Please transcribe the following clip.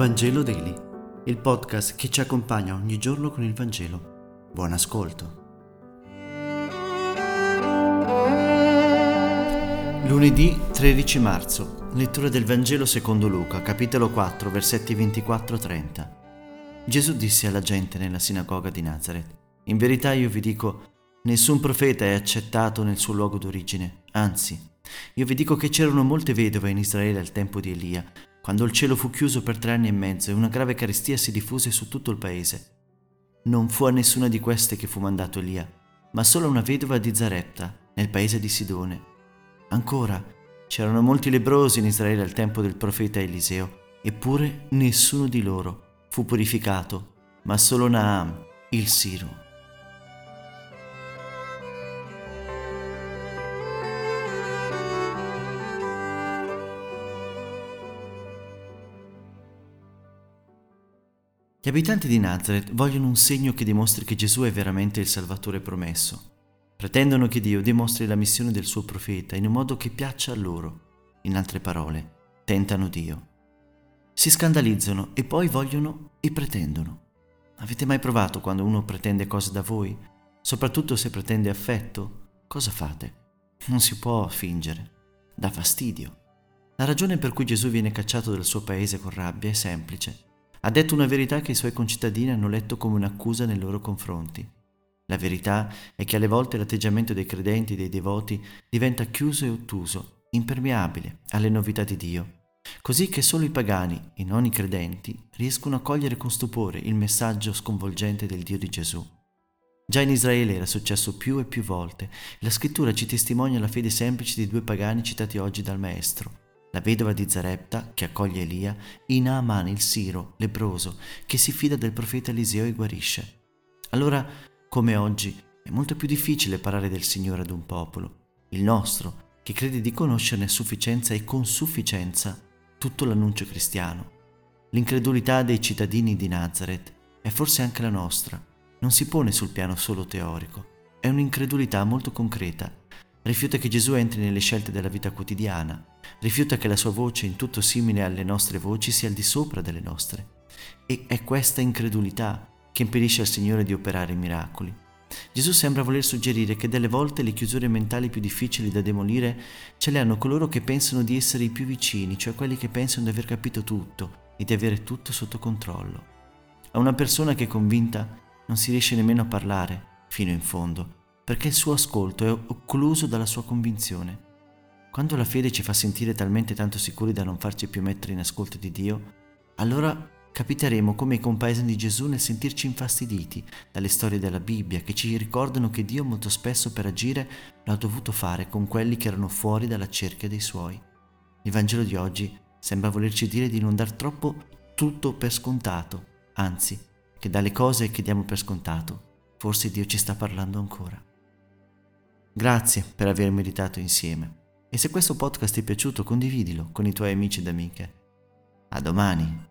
Vangelo Daily, il podcast che ci accompagna ogni giorno con il Vangelo. Buon ascolto. Lunedì 13 marzo, lettura del Vangelo secondo Luca, capitolo 4, versetti 24-30. Gesù disse alla gente nella sinagoga di Nazareth, In verità io vi dico, nessun profeta è accettato nel suo luogo d'origine, anzi, io vi dico che c'erano molte vedove in Israele al tempo di Elia, quando il cielo fu chiuso per tre anni e mezzo e una grave carestia si diffuse su tutto il paese. Non fu a nessuna di queste che fu mandato Elia, ma solo a una vedova di Zarepta, nel paese di Sidone. Ancora, c'erano molti lebrosi in Israele al tempo del profeta Eliseo, eppure nessuno di loro fu purificato, ma solo Naam, il Siro. Gli abitanti di Nazareth vogliono un segno che dimostri che Gesù è veramente il Salvatore promesso. Pretendono che Dio dimostri la missione del suo profeta in un modo che piaccia a loro. In altre parole, tentano Dio. Si scandalizzano e poi vogliono e pretendono. Avete mai provato quando uno pretende cose da voi? Soprattutto se pretende affetto? Cosa fate? Non si può fingere. Dà fastidio. La ragione per cui Gesù viene cacciato dal suo paese con rabbia è semplice ha detto una verità che i suoi concittadini hanno letto come un'accusa nei loro confronti. La verità è che alle volte l'atteggiamento dei credenti, dei devoti, diventa chiuso e ottuso, impermeabile alle novità di Dio, così che solo i pagani e non i credenti riescono a cogliere con stupore il messaggio sconvolgente del Dio di Gesù. Già in Israele era successo più e più volte e la scrittura ci testimonia la fede semplice di due pagani citati oggi dal Maestro, la vedova di Zarepta che accoglie Elia, e Naaman il Siro, lebroso, che si fida del profeta Eliseo e guarisce. Allora, come oggi, è molto più difficile parlare del Signore ad un popolo, il nostro, che crede di conoscerne sufficienza e con sufficienza tutto l'annuncio cristiano. L'incredulità dei cittadini di Nazareth è forse anche la nostra, non si pone sul piano solo teorico, è un'incredulità molto concreta. Rifiuta che Gesù entri nelle scelte della vita quotidiana, rifiuta che la sua voce, in tutto simile alle nostre voci, sia al di sopra delle nostre. E è questa incredulità che impedisce al Signore di operare miracoli. Gesù sembra voler suggerire che delle volte le chiusure mentali più difficili da demolire ce le hanno coloro che pensano di essere i più vicini, cioè quelli che pensano di aver capito tutto e di avere tutto sotto controllo. A una persona che è convinta non si riesce nemmeno a parlare fino in fondo, perché il suo ascolto è occluso dalla sua convinzione. Quando la fede ci fa sentire talmente tanto sicuri da non farci più mettere in ascolto di Dio, allora capiteremo come i compaesani di Gesù nel sentirci infastiditi dalle storie della Bibbia che ci ricordano che Dio molto spesso per agire l'ha dovuto fare con quelli che erano fuori dalla cerchia dei suoi. Il Vangelo di oggi sembra volerci dire di non dar troppo tutto per scontato, anzi, che dalle cose che diamo per scontato, forse Dio ci sta parlando ancora. Grazie per aver meditato insieme. E se questo podcast ti è piaciuto, condividilo con i tuoi amici ed amiche. A domani!